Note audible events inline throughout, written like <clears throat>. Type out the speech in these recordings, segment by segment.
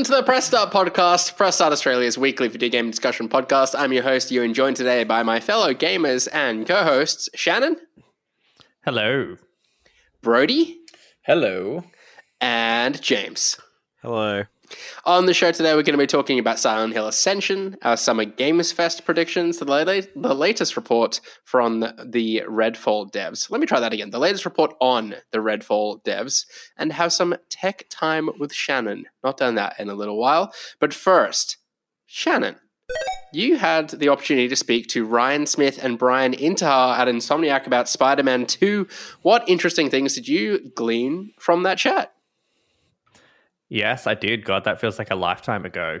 Welcome to the Press Start podcast, Press Start Australia's weekly video game discussion podcast. I'm your host, Ewan, joined today by my fellow gamers and co-hosts, Shannon, Hello. Brody, Hello. and James. Hello. On the show today, we're going to be talking about Silent Hill Ascension, our Summer Games Fest predictions, the, la- the latest report from the Redfall devs. Let me try that again. The latest report on the Redfall devs, and have some tech time with Shannon. Not done that in a little while. But first, Shannon, you had the opportunity to speak to Ryan Smith and Bryan Intihar at Insomniac about Spider Man 2. What interesting things did you glean from that chat? Yes, I did. God, that feels like a lifetime ago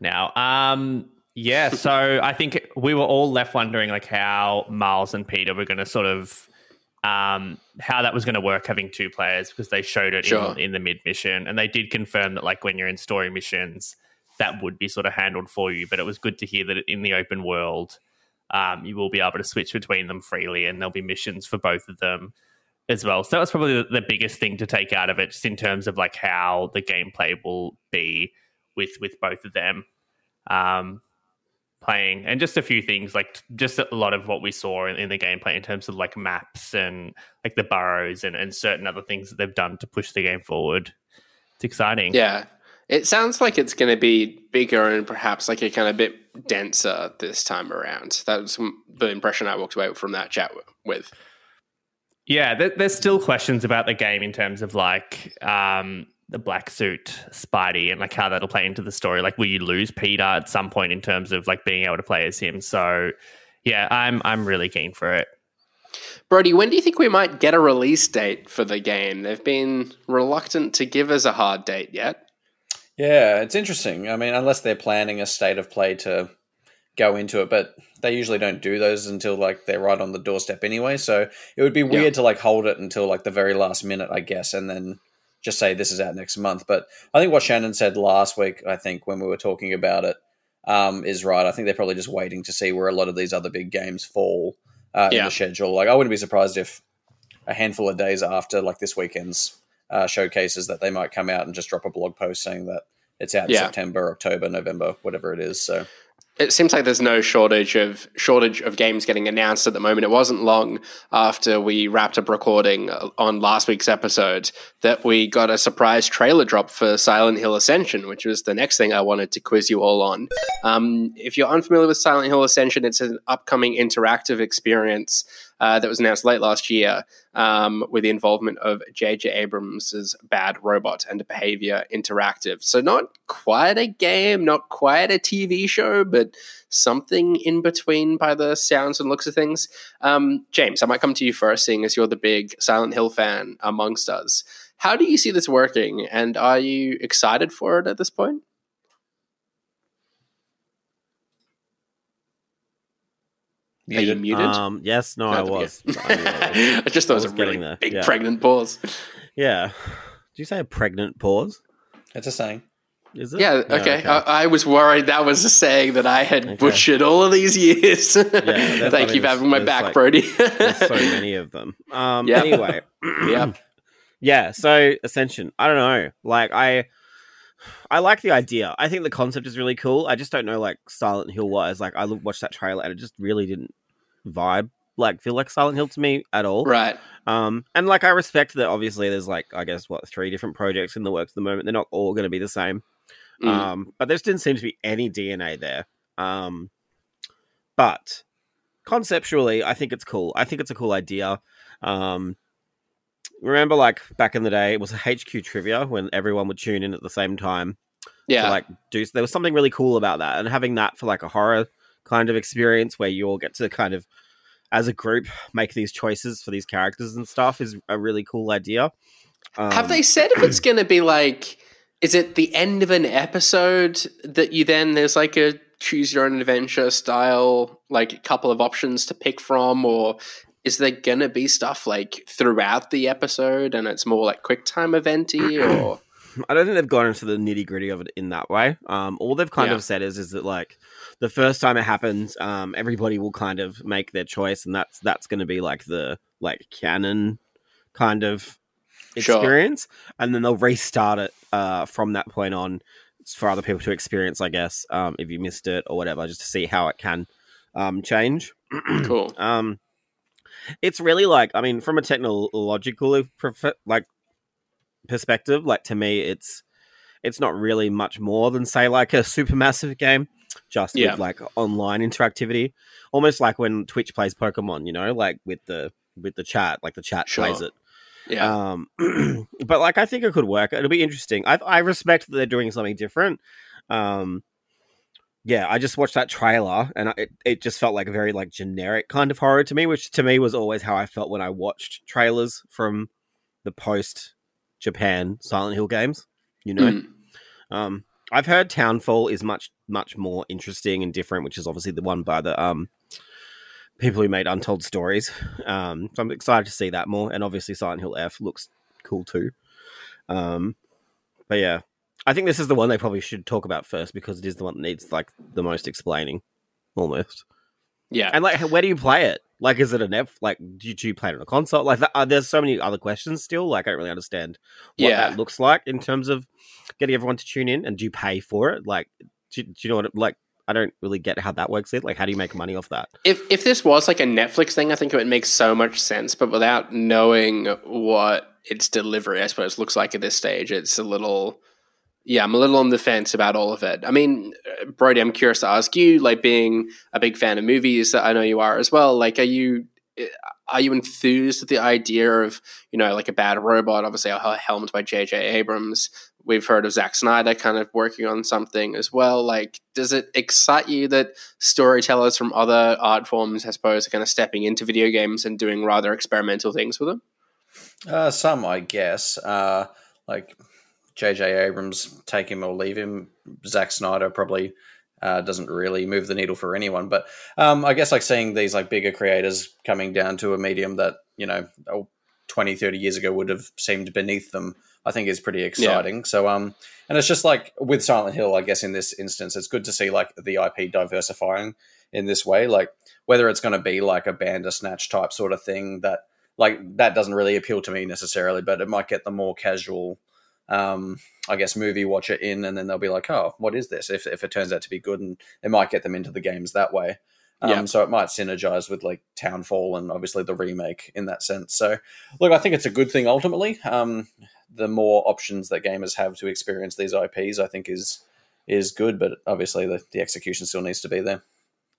now. Um, yeah, so <laughs> I think we were all left wondering like how Miles and Peter were going to sort of um, how that was going to work having two players because they showed it Sure. in, in the mid mission and they did confirm that like when you're in story missions that would be sort of handled for you. But it was good to hear that in the open world um, you will be able to switch between them freely and there'll be missions for both of them as well. So that was probably the, biggest thing to take out of it, just in terms of like how the gameplay will be with with both of them um, playing, and just a few things like just a lot of what we saw in, in the gameplay in terms of like maps and like the burrows and, and certain other things that they've done to push the game forward. It's exciting. Yeah. It sounds like it's going to be bigger and perhaps like a kind of bit denser this time around. That was the impression I walked away from that chat with. Yeah, there, there's still questions about the game in terms of like um, the black suit Spidey and like how that'll play into the story. Like, will you lose Peter at some point in terms of like being able to play as him? So, yeah, I'm I'm really keen for it. Brody, when do you think we might get a release date for the game? They've been reluctant to give us a hard date yet. Yeah, it's interesting. I mean, unless they're planning a state of play to go into it, but they usually don't do those until like they're right on the doorstep anyway. So it would be weird Yeah. to like hold it until like the very last minute, I guess, and then just say this is out next month. But I think what Shannon said last week, I think when we were talking about it, um, is right. I think they're probably just waiting to see where a lot of these other big games fall uh, in the schedule. Like I wouldn't be surprised if a handful of days after like this weekend's uh, showcases that they might come out and just drop a blog post saying that it's out in Yeah. September, October, November, whatever it is. So It seems like there's no shortage of shortage of games getting announced at the moment. It wasn't long after we wrapped up recording uh, on last week's episode that we got a surprise trailer drop for Silent Hill Ascension, which was the next thing I wanted to quiz you all on. Um, if you're unfamiliar with Silent Hill Ascension, it's an upcoming interactive experience uh, that was announced late last year um, with the involvement of J.J. Abrams' Bad Robot and Behaviour Interactive. So, not quite a game, not quite a TV show, but something in between by the sounds and looks of things. Um, James, I might come to you first, seeing as you're the big Silent Hill fan amongst us. How do you see this working, and are you excited for it at this point? Are you muted? Um, yes, no, No, <laughs> I was. I, I just thought it was I a was really getting there, big yeah. pregnant pause. <laughs> yeah. Did you say a pregnant pause? it's a saying. Is it? Yeah, Oh, okay. I, I was worried that was a saying that I had Okay. butchered all of these years. <laughs> there's- Thank I mean, you for having my back, like, Brody. There's so many of them. Um, Yeah. Anyway. <clears throat> yeah, <clears throat> yeah. So Ascension. I don't know. Like I, I like the idea. I think the concept is really cool. I just don't know, like Silent Hill wise. Like I look- watched that trailer and it just really didn't vibe like feel like Silent Hill to me at all. right. Um, and like I respect that. Obviously, there's like I guess what three different projects in the works at the moment. They're not all going to be the same. Mm. Um, but there just didn't seem to be any DNA there. Um, but conceptually, I think it's cool. I think it's a cool idea. Um, remember, like back in the day, it was a HQ trivia when everyone would tune in at the same time yeah, to like do. There was something really cool about that, and having that for like a horror kind of experience where you all get to kind of, as a group, make these choices for these characters and stuff is a really cool idea. Um, Have they said if it's going to be like? Is it the end of an episode that you then there's like a choose your own adventure style, like a couple of options to pick from, or is there gonna be stuff like throughout the episode and it's more like quick time eventy <clears throat> or I don't think they've gone into the nitty gritty of it in that way. Um, all they've kind Yeah. of said is is that like the first time it happens, um, everybody will kind of make their choice, and that's that's going to be like the like canon kind of Sure. experience, and then they'll restart it uh, from that point on. for other people to experience, I guess, um, if you missed it or whatever, just to see how it can um, change. <clears throat> Cool. Um, it's really like, I mean, from a technological prof- like perspective, like to me, it's it's not really much more than say like a supermassive game, just Yeah. with like online interactivity, almost like when Twitch plays Pokemon, you know, like with the with the chat, like the chat Sure. plays it. Yeah. Um, <clears throat> but like I think it could work. It'll be interesting. I I respect that they're doing something different. Um, yeah, I just watched that trailer and I- it it just felt like a very like generic kind of horror to me, which to me was always how I felt when I watched trailers from the post Japan Silent Hill games. You know, Mm. um, I've heard Townfall is much much more interesting and different, which is obviously the one by the um people who made Untold Stories. Um, so I'm excited to see that more, and obviously Silent Hill F looks cool too. Um, but yeah, I think this is the one they probably should talk about first because it is the one that needs like the most explaining, almost. Yeah. And like, where do you play it? Like, is it a net? Like, do you, do you play it on a console? Like, there's so many other questions still. Like, I don't really understand what Yeah. that looks like in terms of getting everyone to tune in. And do you pay for it? Like, do, do you know what? It, like, I don't really get how that works. It like, how do you make money off that? If if this was like a Netflix thing, I think it would make so much sense. But without knowing what its delivery, I suppose, looks like at this stage, it's a little. Yeah, I'm a little on the fence about all of it. I mean, uh, Brody, I'm curious to ask you, like being a big fan of movies, I know you are as well. Like, are you uh, are you enthused with the idea of you know like a bad robot? Obviously, helmed by J.J. Abrams. We've heard of Zack Snyder kind of working on something as well. Like, does it excite you that storytellers from other art forms, I suppose, are kind of stepping into video games and doing rather experimental things with them? Uh, some, I guess. Uh, like J.J. Abrams, take him or leave him. Zack Snyder probably uh, doesn't really move the needle for anyone. But um, I guess like seeing these like bigger creators coming down to a medium that you know oh, 20, 30 years ago would have seemed beneath them, I think is pretty exciting. So um, and it's just like with Silent Hill, I guess in this instance, it's good to see like the IP diversifying in this way. Like whether it's going to be like a Bandersnatch type sort of thing that like that doesn't really appeal to me necessarily, but it might get the more casual, um, I guess, movie watcher in, and then they'll be like, "Oh, what is this?" If if it turns out to be good, and it might get them into the games that way. Um, Yeah. So it might synergize with like Townfall and obviously the remake in that sense. So look, I think it's a good thing ultimately. Um, the more options that gamers have to experience these IPs, I think is is good, but obviously the, the execution still needs to be there.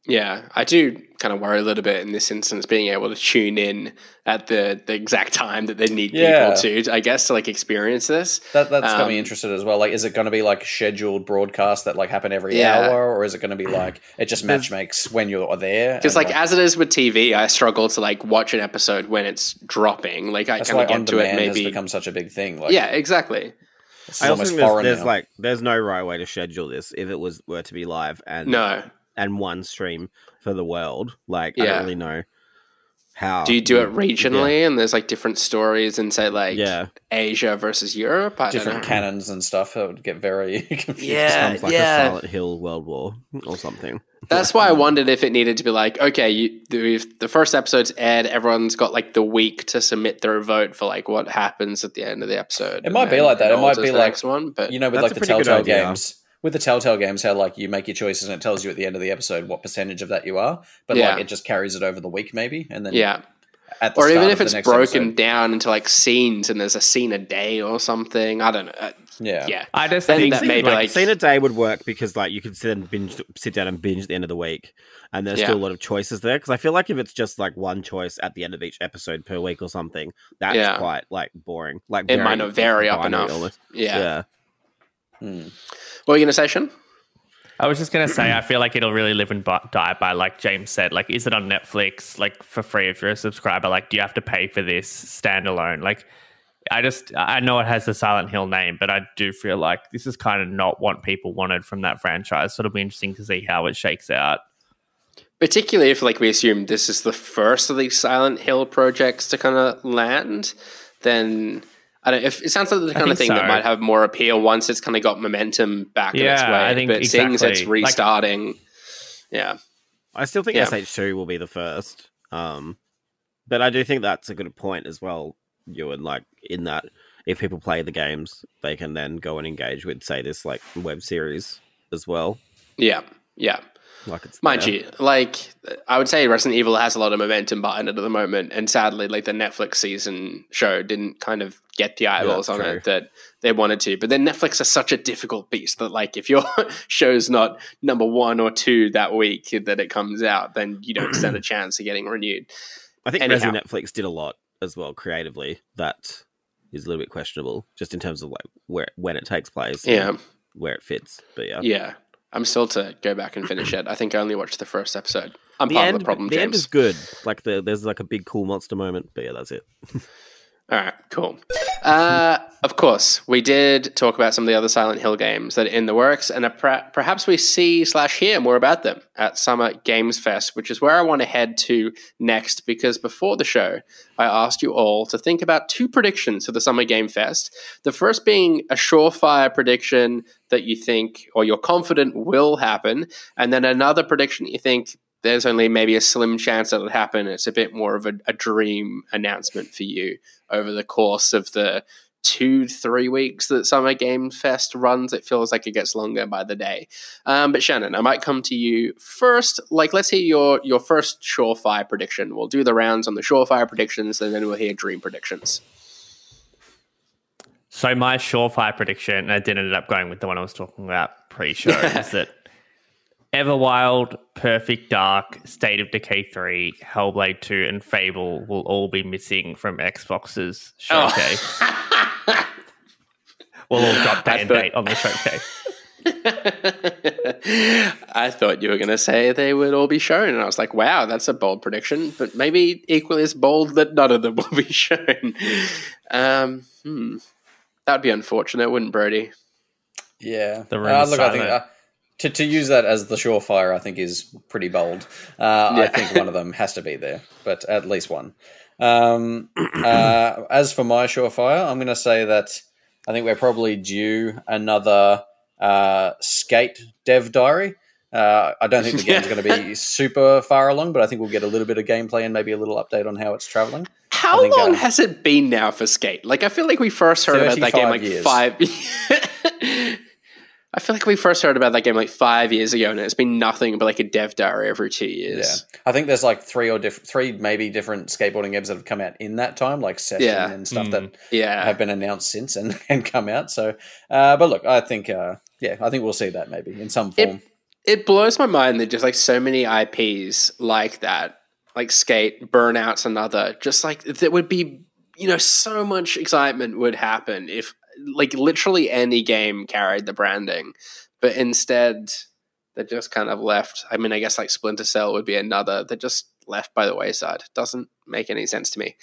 Yeah, I do kind of worry a little bit in this instance, being able to tune in at the, the exact time that they need Yeah. people to, I guess, to like experience this. That that's got me Um, interested as well. Like, is it going to be like scheduled broadcasts that like happen every Yeah. hour, or is it going to be like it just match makes when you're there? Because and, like, as it is with TV, I struggle to like watch an episode when it's dropping. Like I that's kind of get to it demand has maybe. become such a big thing. Like, yeah, exactly. I also think there's, there's like there's no right way to schedule this if it was were to be live and No. And one stream for the world. Like I don't really know how. Do you do it regionally and there's like different stories and say like Yeah. Asia versus Europe? I don't different know. canons and stuff. It would get very <laughs> confusing. Yeah. Sounds like yeah. a Silent Hill World War or something. That's why I wondered if it needed to be like, okay, you, the, if the first episode's aired, everyone's got like the week to submit their vote for like what happens at the end of the episode. It might be like that. It might be like- next one, but you know, with like the Telltale games. With the Telltale games, how like you make your choices and it tells you at the end of the episode what percentage of that you are, but Yeah. like it just carries it over the week maybe, and then yeah, at the or even if of it's broken episode- down into like scenes and there's a scene a day or something. I don't know. Uh, yeah, yeah, I just Then think that maybe like, like scene a day would work because like you could sit and binge, sit down and binge at the end of the week, and there's Yeah. still a lot of choices there. Because I feel like if it's just like one choice at the end of each episode per week or something, that's Yeah. quite like boring. Like it might not vary up enough. almost. Yeah. yeah. Hmm. What were you gonna say, Sean? I was just gonna say, I feel like it'll really live and die by, like James said, like, is it on Netflix, like for free if you're a subscriber? Like, do you have to pay for this standalone? Like, I just, I know it has the Silent Hill name, but I do feel like this is kind of not what people wanted from that franchise. So it'll be interesting to see how it shakes out. Particularly if like we assume this is the first of these Silent Hill projects to kind of land, then I don't. If it sounds like the kind of thing that might have more appeal once it's kind of got momentum back in its Yeah, way. I think but seeing as it's exactly. Like- restarting, yeah, I still think Yeah. SH2 will be the first. Um, but I do think that's a good point as well, Ewan. Like in that if people play the games, they can then go and engage with, say, this like web series as well. Yeah, yeah. Like it's Mind there. you, like I would say Resident Evil has a lot of momentum behind it at the moment, and sadly, like the Netflix season show didn't kind of get the eyeballs on true. it that they wanted to. But then Netflix is such a difficult beast that like if your <laughs> show's not number one or two that week that it comes out, then you don't stand a <clears throat> chance of getting renewed. I think Anyhow. Resident Netflix did a lot as well creatively. That is a little bit questionable, just in terms of like where when it takes place, and Yeah, where it fits. But yeah, yeah. I'm still to go back and finish it. I think I only watched the first episode. I'm the part end, of the problem, the James. end is good. Like the there's like a big cool monster moment. But yeah, that's it. <laughs> All right, cool. Uh, of course, we did talk about some of the other Silent Hill games that are in the works, and per- perhaps we see slash hear more about them at Summer Games Fest, which is where I want to head to next. Because before the show, I asked you all to think about two predictions for the Summer Game Fest. The first being a surefire prediction that you think or you're confident will happen, and then another prediction you think there's only maybe a slim chance that it'll happen. It's a bit more of a, a dream announcement for you over the course of the two, three weeks that Summer Game Fest runs. It feels like it gets longer by the day. Um, but Shannon, I might come to you first. Like, let's hear your your first surefire prediction. We'll do the rounds on the surefire predictions, and then we'll hear dream predictions. So my surefire prediction, and I did end up going with the one I was talking about pre-show, <laughs> is that Everwild, Perfect Dark, State of Decay 3, Hellblade 2, and Fable will all be missing from Xbox's showcase. We'll all drop I day and thought- date on the showcase. <laughs> I thought you were going to say they would all be shown, and I was like, "Wow, that's a bold prediction." But maybe equally as bold that none of them <laughs> will be shown. Um, hmm. That'd be unfortunate, wouldn't Brody? Yeah. The room Uh, is look, I think uh, to, to use that as the surefire, I think is pretty bold. Uh, I think one of them has to be there, but at least one. Um, uh, as for my surefire, I'm going to say that I think we're probably due another uh, skate dev diary. Uh, I don't think the <laughs> game's going to be super far along, but I think we'll get a little bit of gameplay and maybe a little update on how it's traveling. How think, long uh, has it been now for Skate? Like, I feel like we first heard about that game 35 like years. five. <laughs> I feel like we first heard about that game like five years ago, and it's been nothing but like a dev diary every two years. Yeah. I think there's like three or diff- three maybe different skateboarding games that have come out in that time, like Session Yeah. and stuff Mm. that Yeah, have been announced since and, <laughs> and come out. So, uh, but look, I think, uh, yeah, I think we'll see that maybe in some form. it blows my mind that just like so many IPs like that, like Skate, Burnout's another, just like there would be, you know, so much excitement would happen if like literally any game carried the branding, but instead they just kind of left. I mean, I guess like Splinter Cell would be another that just left by the wayside. Doesn't make any sense to me.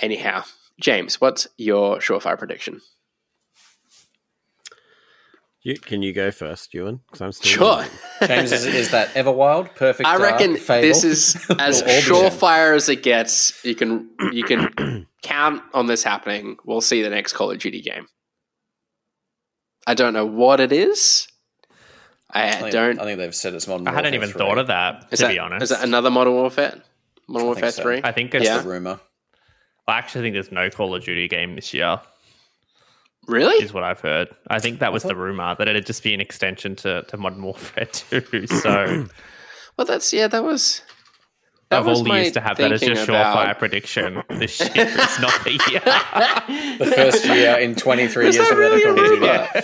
Anyhow, James, what's your surefire prediction? You, can you go first, Ewan? Because I'm still Sure. wondering. <laughs> James, is, is that Everwild? Perfect. I Dark, reckon Fable? this is <laughs> as Will all be shown. surefire as it gets. You can you can count on this happening. We'll see the next Call of Duty game. I don't know what it is. I, I think, don't. I think they've said it's modern. Warfare. I hadn't Warfare even 3. thought of that, is to that, be honest. is that another Modern Warfare? Modern I Warfare think so. Three. I think it's Yeah. The rumor. I actually think there's no Call of Duty game this year, Really? is what I've heard. I think that was the rumor that it'd just be an extension to, to Modern Warfare <laughs> 2. So <clears throat> Well, that's yeah. That was. That I've was all my used to have that as your surefire about- prediction this year. It's not the year. <laughs> The first year in 23 Is years that of really Call of a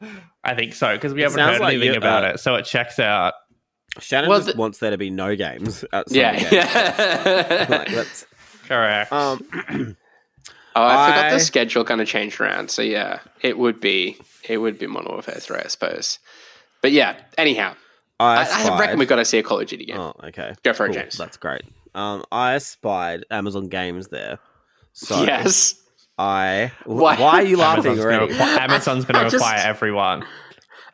Duty. I think so because we It haven't heard like anything you- about uh, it, so it checks out. Shannon Well, just the- wants there to be no games. At Summer Yeah. Games. <laughs> yeah. like, that's, Correct. um, <clears throat> Oh, I, forgot the schedule kind of changed around. So yeah, it would be it would be Modern Warfare 3, I suppose. But yeah, anyhow, I, I, I reckon we've got to see a Call of Duty game. Oh, okay. Go for it, James. That's great. Um, I spied Amazon Games there. So <laughs> yes. I. Why- Why, are you laughing Amazon's going already? to Amazon's <laughs> going I to just- acquire everyone.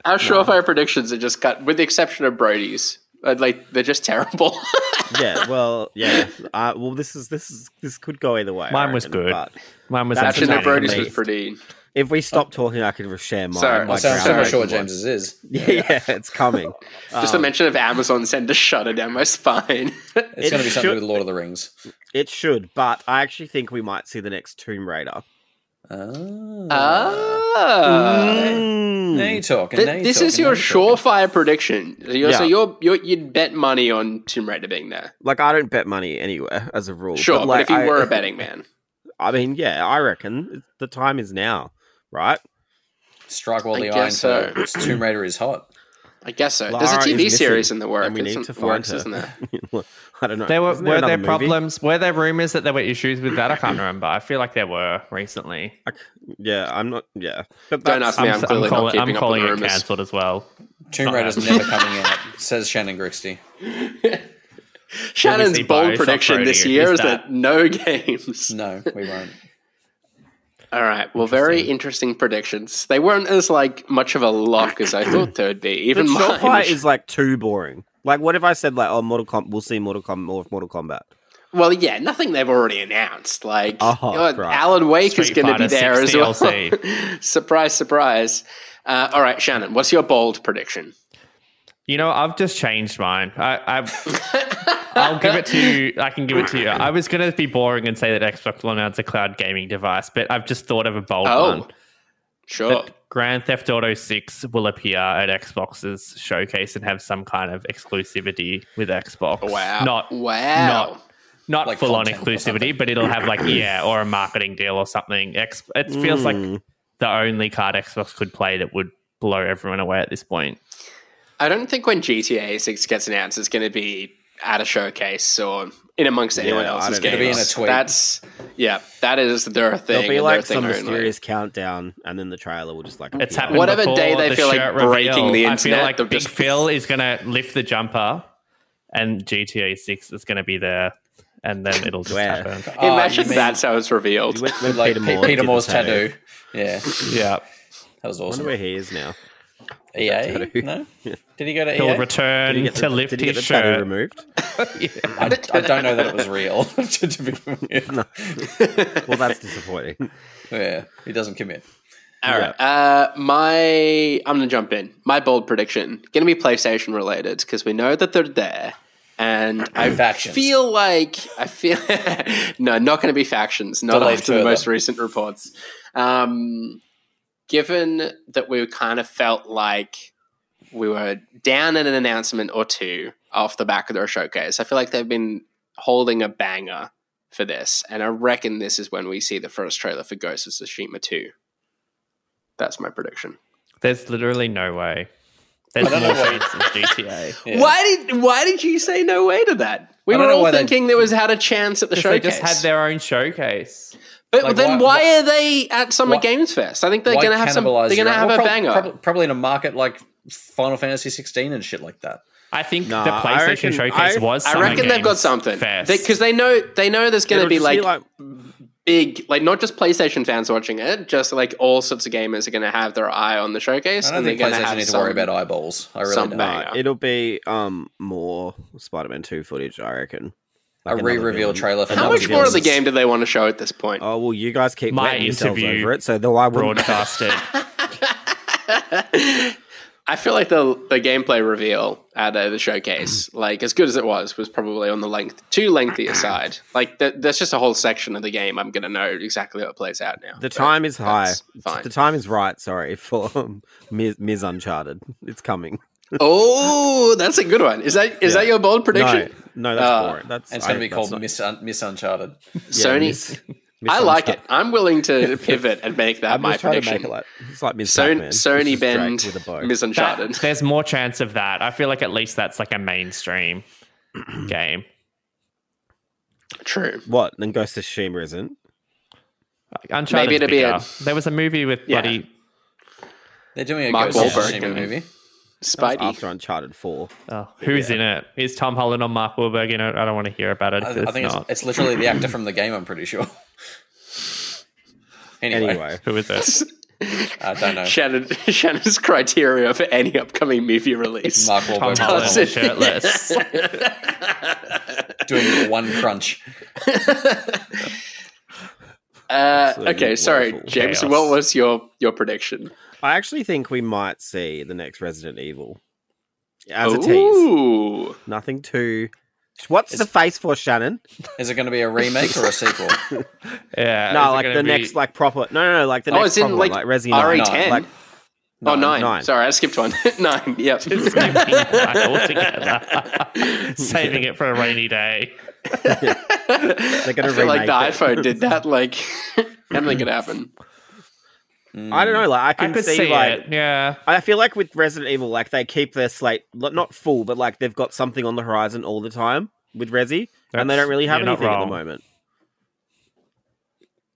Our surefire predictions are just cut, with the exception of Brody's. Uh, like they're just terrible. <laughs> yeah. Well, yeah. Uh, well, this is this is this could go either way. I Mine was reckon, good. But Mine was Actually, no, Brody's was pretty. If we stop talking, I could share my. Sorry, my I That sounds so Sorry. much short, groundbreaking. James's is. <laughs> Yeah, yeah, it's coming. Just the Um, mention of Amazon sent a shudder down my spine. <laughs> It's It going to be something should- with Lord of the Rings. It should, but I actually think we might see the next Tomb Raider. Ah. Ah. Mm. Now you're talking. Th- now you're this is your now you're talking. surefire prediction. You're, So Yeah. you're, you're you'd bet money on Tomb Raider being there. Like I don't bet money anywhere as a rule. Sure, but, like, if you I- were a <laughs> betting man, I mean, yeah, I reckon the time is now, right? Strike while I the iron guess uh, so. <clears throat> so. Tomb Raider is hot. I guess so. There's a TV missing, series in the work, and we need to find works, her. isn't there? <laughs> I don't know. There were Isn't were there another movie? problems? Were there rumors that there were issues with that? I can't remember. I feel like there were recently. Yeah, I'm not. Yeah, but Don't that's- ask me. I'm, I'm clearly not calling, keeping I'm up calling with it rumors. cancelled as well. Tomb not Raider's never <laughs> coming out, says Shannon Grixti. <laughs> Shannon's see bold Bioshock prediction this Brody, year is is that that- no games. No, we won't. All right. Well, very interesting predictions. They weren't as like much of a lock as I <clears throat> thought they would be. Even the short mine. fight is like too boring. Like, what if I said like, oh, Mortal Kombat? We'll see Mortal Kombat more of Mortal Kombat. Well, yeah, nothing they've already announced. Like Oh, you know, right. Alan Wake is going to be there as 6 well. <laughs> Surprise, surprise. Uh, all right, Shannon, what's your bold prediction? You know, I've just changed mine. I, I I'll give it to you. I can give it to you. I was going to be boring and say that Xbox will announce a cloud gaming device, but I've just thought of a bold Oh, one. sure. That Grand Theft Auto 6 will appear at Xbox's showcase and have some kind of exclusivity with Xbox. wow. Not wow. not not Like full on exclusivity, but it'll have like <laughs> yeah, or a marketing deal or something. X, it feels Mm. like the only card Xbox could play that would blow everyone away at this point. I don't think when GTA 6 gets announced, it's going to be at a showcase or in amongst anyone Yeah, I else's don't games. It'll be in a tweet. That's yeah, that is their thing. There'll be like thing some only. mysterious countdown, and then the trailer will just like. It's appear. happened Whatever day they the feel like shirt breaking the I feel internet, like they'll Big just- Phil is going to lift the jumper, and GTA Six is going to be there, and then it'll just Where? happen. Oh, Imagine um, you mean- that's how it's revealed. When- when like Peter Peter, Moore did the Moore's tattoo. tattoo. Yeah, Yeah, that was I wonder awesome. where he is now. EA? No? <laughs> Did he go to he'll EA? Did return he to the, lift did he get his the tattoo shirt. removed? <laughs> I, I don't know that it was real. to, to be Well, that's disappointing. yeah, he doesn't commit. All right. Uh, my I'm gonna jump in. My bold prediction gonna be PlayStation related because we know that they're there, and I Factions. feel like I feel <laughs> no, not gonna be factions. Not Delayed after the further. most recent reports. Um, given that we kind of felt like we were down in an announcement or two off the back of their showcase, I feel like they've been holding a banger for this, and I reckon this is when we see the first trailer for Ghost of Tsushima two. That's my prediction. There's literally no way. There's I don't know chance than GTA. <laughs> Yeah. Why did Why did you say no way to that? We were all why they- thinking there was had a chance at the Because they just had their own showcase. But Like, then why- why, why- are they at Summer why- Games Fest? I think they're going to have some. They're going to have well, a prob- banger. prob- probably in a market like Final Fantasy 16 and shit like that. I think Nah, the PlayStation reckon- showcase I- was. I Summer reckon they've got something Fest. because they, know they know there's going to It'll be like, big, like not just PlayStation fans watching it, just like all sorts of gamers are going to have their eye on the showcase. I don't and think they're going to PlayStation need to worry about eyeballs. I really don't. bang. It'll be um more Spider-Man Two footage, I reckon. A Like another re-reveal villain. trailer for How much more of the game do they want to show at this point? Oh well, you guys keep My wetting yourselves interview over it, so though I wouldn't. broadcasted. <laughs> <laughs> I feel like the the gameplay reveal at uh, the showcase, <clears throat> like as good as it was, was probably on the length too lengthy aside. <clears throat> Like th- there's just a whole section of the game I'm gonna know exactly how it plays out now. The time is high. Fine. The time is right. Sorry for um, Ms. Ms. Uncharted. It's coming. oh, that's a good one. Is that is Yeah. that your bold prediction? No, no, that's Uh, boring. That's it's going to be called not- Miss, Un- Miss Uncharted. yeah, Sony. Miss- Miss I like it. I'm willing to <laughs> <laughs> pivot and make that I'm my just trying to make it like it's like Miss Sony, Sony It's just Drake bend with a bow. Miss That- Uncharted. <laughs> there's more chance of that. I feel like at least that's like a mainstream <clears throat> game. True. What? Then Ghost of Tsushima isn't. Uncharted. Maybe it'll be a- There was a movie with Yeah. bloody. They're doing a Mark Ghost of Wahlberg Tsushima movie. That was Spidey. after Uncharted Four. Oh, who's in it? Is Tom Holland or Mark Wahlberg in it? I don't want to hear about it. I, if I think it's, not. it's literally the actor from the game, I'm pretty sure. <laughs> Anyway, Anyway, Who is this? I don't know. Shannon, <laughs> Shannon's criteria for any upcoming movie release. Mark Tom Wahlberg Holland Does it- shirtless. <laughs> doing one crunch. Uh, Absolutely okay, sorry. James. Chaos. What was your your prediction? I actually think we might see the next Resident Evil as a tease. Ooh, Nothing too What's the face for Shannon? Is it going to be a remake or a sequel? <laughs> Yeah. no, like the be- next like proper. No, no, no, like the Oh, next it's in, proper like, one, like Resident Evil. RE10. Like, oh, nine. nine. Sorry, I skipped one. <laughs> nine. Yep. Just skipping that altogether. <laughs> Saving it for a rainy day. they're I gonna feel like remake the it. iPhone did that. Like, anything could happen. I don't know. Like I I can could see, see, like it. Yeah. I feel like with Resident Evil, like they keep their slate not full, but like they've got something on the horizon all the time with Resi, and they don't really have anything at the moment.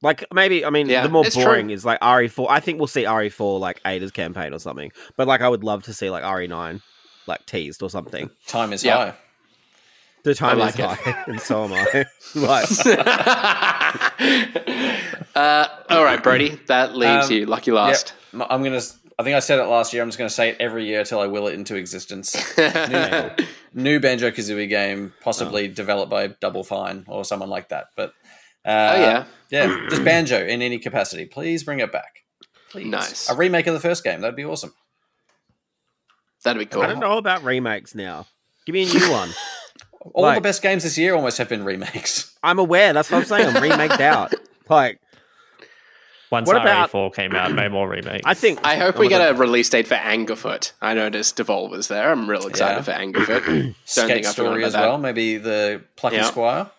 Like maybe, I mean, Yeah, the more it's true. boring is like RE4. I think we'll see RE4 like Ada's campaign or something. But like, I would love to see like RE9 like teased or something. Time is Yeah. high. The time like is it. high, <laughs> and so am I. <laughs> like, uh, all right, Brody. That leaves Um, you lucky last. Yep. I'm going to. I think I said it last year. I'm just going to say it every year till I will it into existence. <laughs> new, new Banjo Kazooie game, possibly developed by Double Fine or someone like that. But uh, Oh, yeah. yeah, just Banjo in any capacity. Please bring it back. Please. Nice. A remake of the first game. That'd be awesome. That'd be cool. I don't know about remakes now. Give me a new one. All Like- the best games this year almost have been remakes. <laughs> I'm aware. That's what I'm saying. I'm remaked out. <laughs> Like, Once What about- RE4 came out, no more remakes. I think. I hope we get God. a release date for Angerfoot. I noticed Devolver's there. I'm real excited Yeah. for Angerfoot. <clears throat> Don't Skate think story as that. well. Maybe the Plucky Yeah. Squire.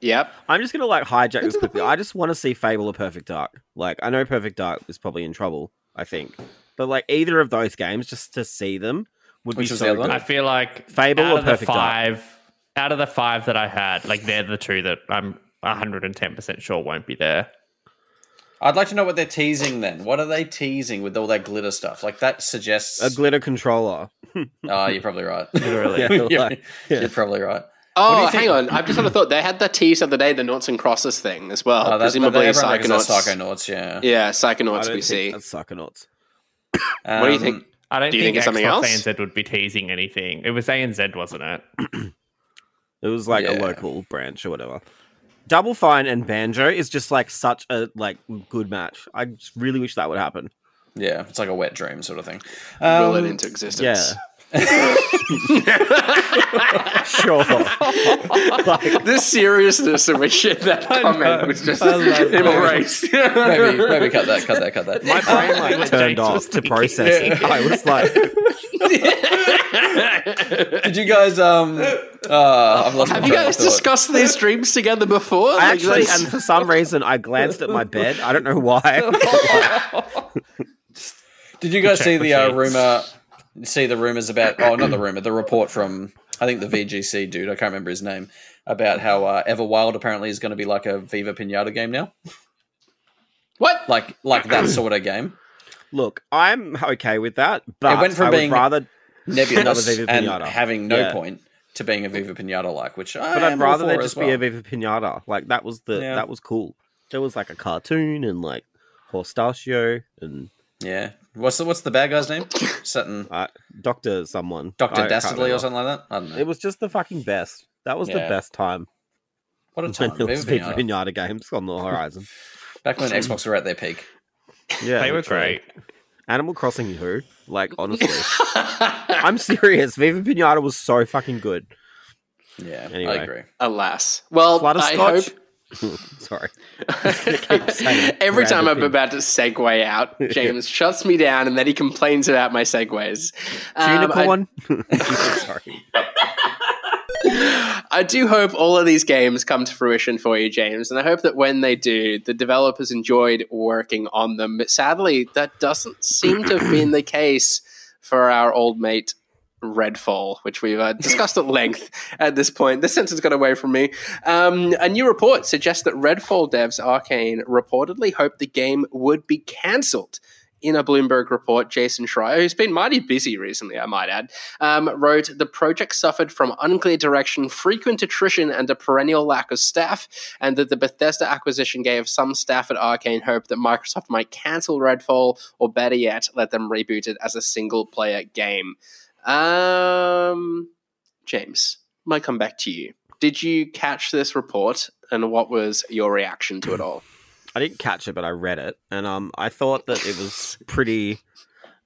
Yep. I'm just gonna like hijack this quickly. I just want to see Fable or Perfect Dark. Like, I know Perfect Dark is probably in trouble. I think, but like either of those games, just to see them would Which be so the other one? good. I feel like Fable out or of the Perfect Dark? Five, out of the five that I had, like they're the two that I'm 110 percent sure won't be there. I'd like to know what they're teasing then. What are they teasing with all that glitter stuff? Like that suggests. A glitter controller. oh, <laughs> you're probably right. <laughs> Literally. <laughs> Yeah, you're, like- yeah. you're probably right. Oh, hang think? on. I've just had a thought. They had the tease of the other day, the Noughts and Crosses thing as well. Oh, that's Presumably everyone reckons that's Psychonauts. Psychonauts, yeah. Yeah, I Psychonauts we see. that's Psychonauts. Um, What do you think? I don't Do you think, think it's something Xbox else? ANZ would be teasing anything. It was ANZ, wasn't it? <clears throat> It was like a local branch or whatever. Double Fine and Banjo is just like such a like good match. I just really wish that would happen. Yeah, it's like a wet dream sort of thing. Will it Um, into existence. Yeah. Sure. like, the seriousness in which that comment was just I love that. <laughs> embraced. maybe, maybe cut that, cut that, cut that. my brain What like turned off was to thinking. processing. I was like, <laughs> Did you guys? Um, uh, I've lost Have you guys discussed these dreams together before? I actually, and for some reason, I glanced at my bed. I don't know why. <laughs> Did you guys Check see the the uh, sheets. rumor? See the rumors about? Oh, not the rumor. The report from I think the VGC dude. I can't remember his name. About how uh, Everwild apparently is going to be like a Viva Pinata game now, what? like like that sort of game. Look, I'm okay with that, but went from I being- rather. Nebulous <laughs> and having no Yeah. point to being a Viva Pinata like, which I But I'd rather they just as be a. Viva Pinata. Like that was the Yeah. that was cool. There was like a cartoon and like Horstachio and Yeah. What's the what's the bad guy's name? Sutton. <coughs> uh, Doctor someone. Doctor Dastardly or something like that. I don't know. It was just the fucking best. That was the Yeah. best time what a <laughs> when time. there was Viva Viva Pinata. Pinata games on the horizon. <laughs> Back when Xbox were at their peak. Yeah, they were literally. great. Animal Crossing, who? Like honestly, <laughs> I'm serious. Viva Pinata was so fucking good. Yeah, Anyway. I agree. Alas. Well, I hope Flutterscotch. <laughs> Sorry. <laughs> every time I'm about to segue out, <laughs> James shuts me down and then he complains about my segues. Um, I-. Sorry. I do hope all of these games come to fruition for you, James, and I hope that when they do, the developers enjoyed working on them. But sadly, that doesn't seem to have been the case for our old mate Redfall, which we've uh, discussed at length at this point. This sentence got away from me. Um, a new report suggests that Redfall devs Arkane reportedly hoped the game would be cancelled. In a Bloomberg report, Jason Schreier, who's been mighty busy recently, I might add, um, wrote the project suffered from unclear direction, frequent attrition, and a perennial lack of staff, and that the Bethesda acquisition gave some staff at Arkane hope that Microsoft might cancel Redfall, or better yet, let them reboot it as a single player game. Um, James, might come back to you. Did you catch this report, and what was your reaction to it all? I didn't catch it, but I read it, and um, I thought that it was pretty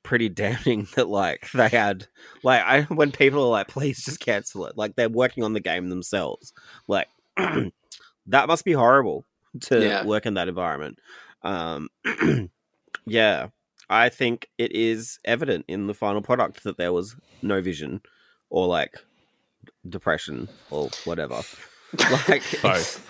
pretty damning <laughs> that like they had like I when people are like, please just cancel it. Like they're working on the game themselves. Like <clears throat> that must be horrible to Yeah. work in that environment. Um, <clears throat> yeah, I think it is evident in the final product that there was no vision or like depression or whatever. <laughs> Like Both.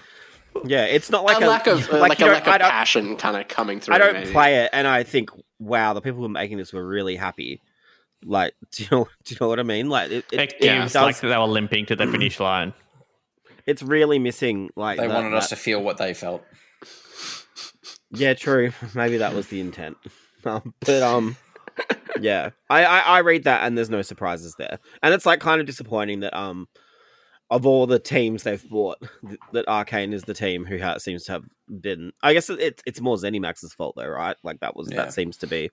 Yeah, it's not like a, lack of like, you a don't- lack I of passion kind of coming through. I don't maybe. play it, and I think, wow, the people who are making this were really happy. Like, <laughs> do you know? Do you know what I mean? Like, it, it, It yeah, gives does- like they were limping to the finish line. <clears throat> it's really missing. Like, They that- wanted us that- to feel what they felt. Yeah, true. <laughs> Maybe that was the intent. Um, <laughs> but um, yeah, I, I I read that, and there's no surprises there, and it's like kind of disappointing that um, of all the teams they've bought, th- that Arkane is the team who ha- seems to have been. I guess it, it's more ZeniMax's fault though, right? Like that was Yeah. that seems to be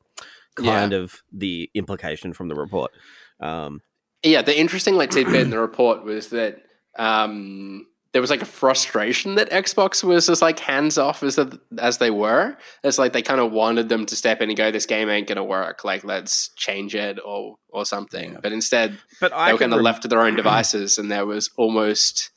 kind of the implication from the report. Um, Yeah, the interesting like tidbit in the <clears throat> report was that um, there was like a frustration that Xbox was as like hands off as as they were. It's like they kind of wanted them to step in and go, "This game ain't gonna work. Like, let's change it or or something." Yeah. But instead, but I they were kind of rem- left to their own <clears throat> devices, and there was almost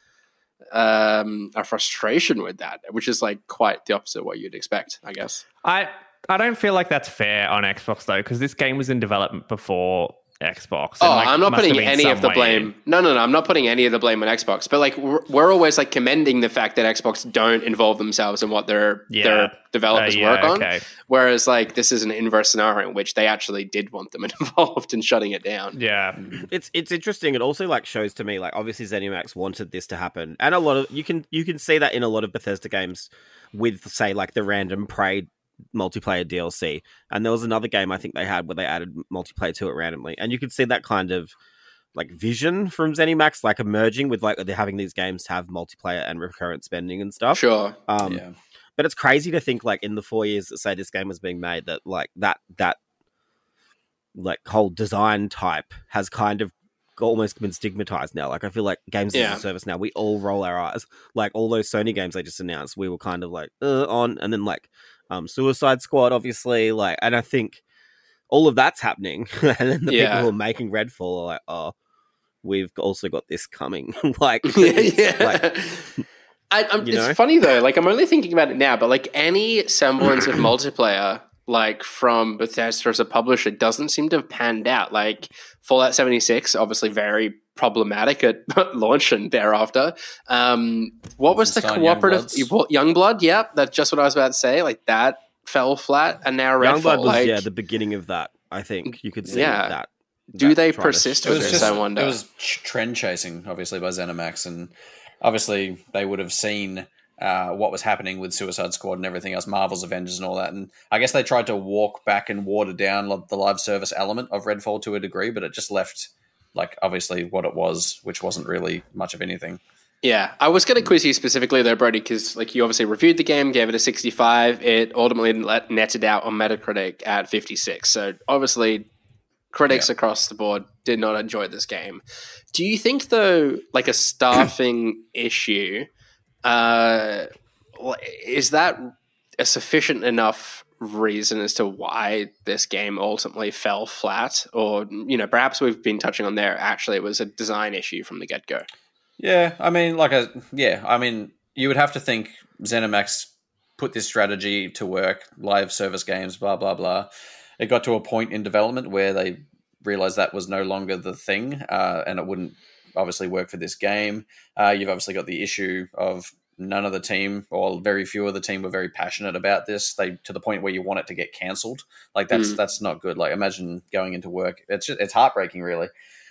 um, a frustration with that, which is like quite the opposite of what you'd expect, I guess. I I don't feel like that's fair on Xbox though, because this game was in development before Xbox. Oh, like, I'm not putting any of the some way blame. No, no, no. I'm not putting any of the blame on Xbox. But like, we're, we're always like commending the fact that Xbox don't involve themselves in what their Yeah. their Uh, developers yeah, work on. okay. Whereas like this is an inverse scenario in which they actually did want them <laughs> involved in shutting it down. Yeah, it's it's interesting. It also like shows to me like obviously ZeniMax wanted this to happen, and a lot of you can you can see that in a lot of Bethesda games with say like the random Prey multiplayer DLC, and there was another game I think they had where they added multiplayer to it randomly, and you could see that kind of like vision from ZeniMax like emerging with like they're having these games have multiplayer and recurrent spending and stuff. Sure. Um, yeah. but it's crazy to think like in the four years that say this game was being made that like that that like whole design type has kind of almost been stigmatized now like i feel like games Yeah. as a service now we all roll our eyes like all those sony games they just announced we were kind of like uh, on and then like um suicide squad obviously like and i think all of that's happening <laughs> and then the Yeah. people who are making redfall are like oh we've also got this coming <laughs> like <laughs> yeah, like I, I'm, it's know? funny though. Like I'm only thinking about it now, but like any semblance of multiplayer, like from Bethesda as a publisher, doesn't seem to have panned out. Like Fallout 76, obviously very problematic at <laughs> launch and thereafter. Um, what was the cooperative Youngbloods. Youngblood? Yep, that's just what I was about to say. Like that fell flat, and now Redfall. Youngblood was like, yeah the beginning of that i think you could see Yeah. that do that they persist with this? just I wonder. it was trend chasing, obviously by ZeniMax, and obviously they would have seen uh, what was happening with Suicide Squad and everything else, Marvel's Avengers and all that. And I guess they tried to walk back and water down the live service element of Redfall to a degree, but it just left like obviously what it was, which wasn't really much of anything. Yeah, I was going to quiz you specifically there, Brody, because like you obviously reviewed the game, gave it a 65. It ultimately let, netted out on Metacritic at 56. So obviously, critics across the board did not enjoy this game. Do you think though, like a staffing issue, uh, is that a sufficient enough reason as to why this game ultimately fell flat, or you know, perhaps we've been touching on there. Actually, it was a design issue from the get go. Yeah, I mean, like a yeah, I mean, you would have to think ZeniMax put this strategy to work, live service games, blah blah blah. It got to a point in development where they realized that was no longer the thing, uh, and it wouldn't obviously work for this game. Uh, you've obviously got the issue of none of the team or very few of the team were very passionate about this. They to the point where you want it to get cancelled. Like that's Mm. that's not good. Like imagine going into work. It's just, it's heartbreaking, really.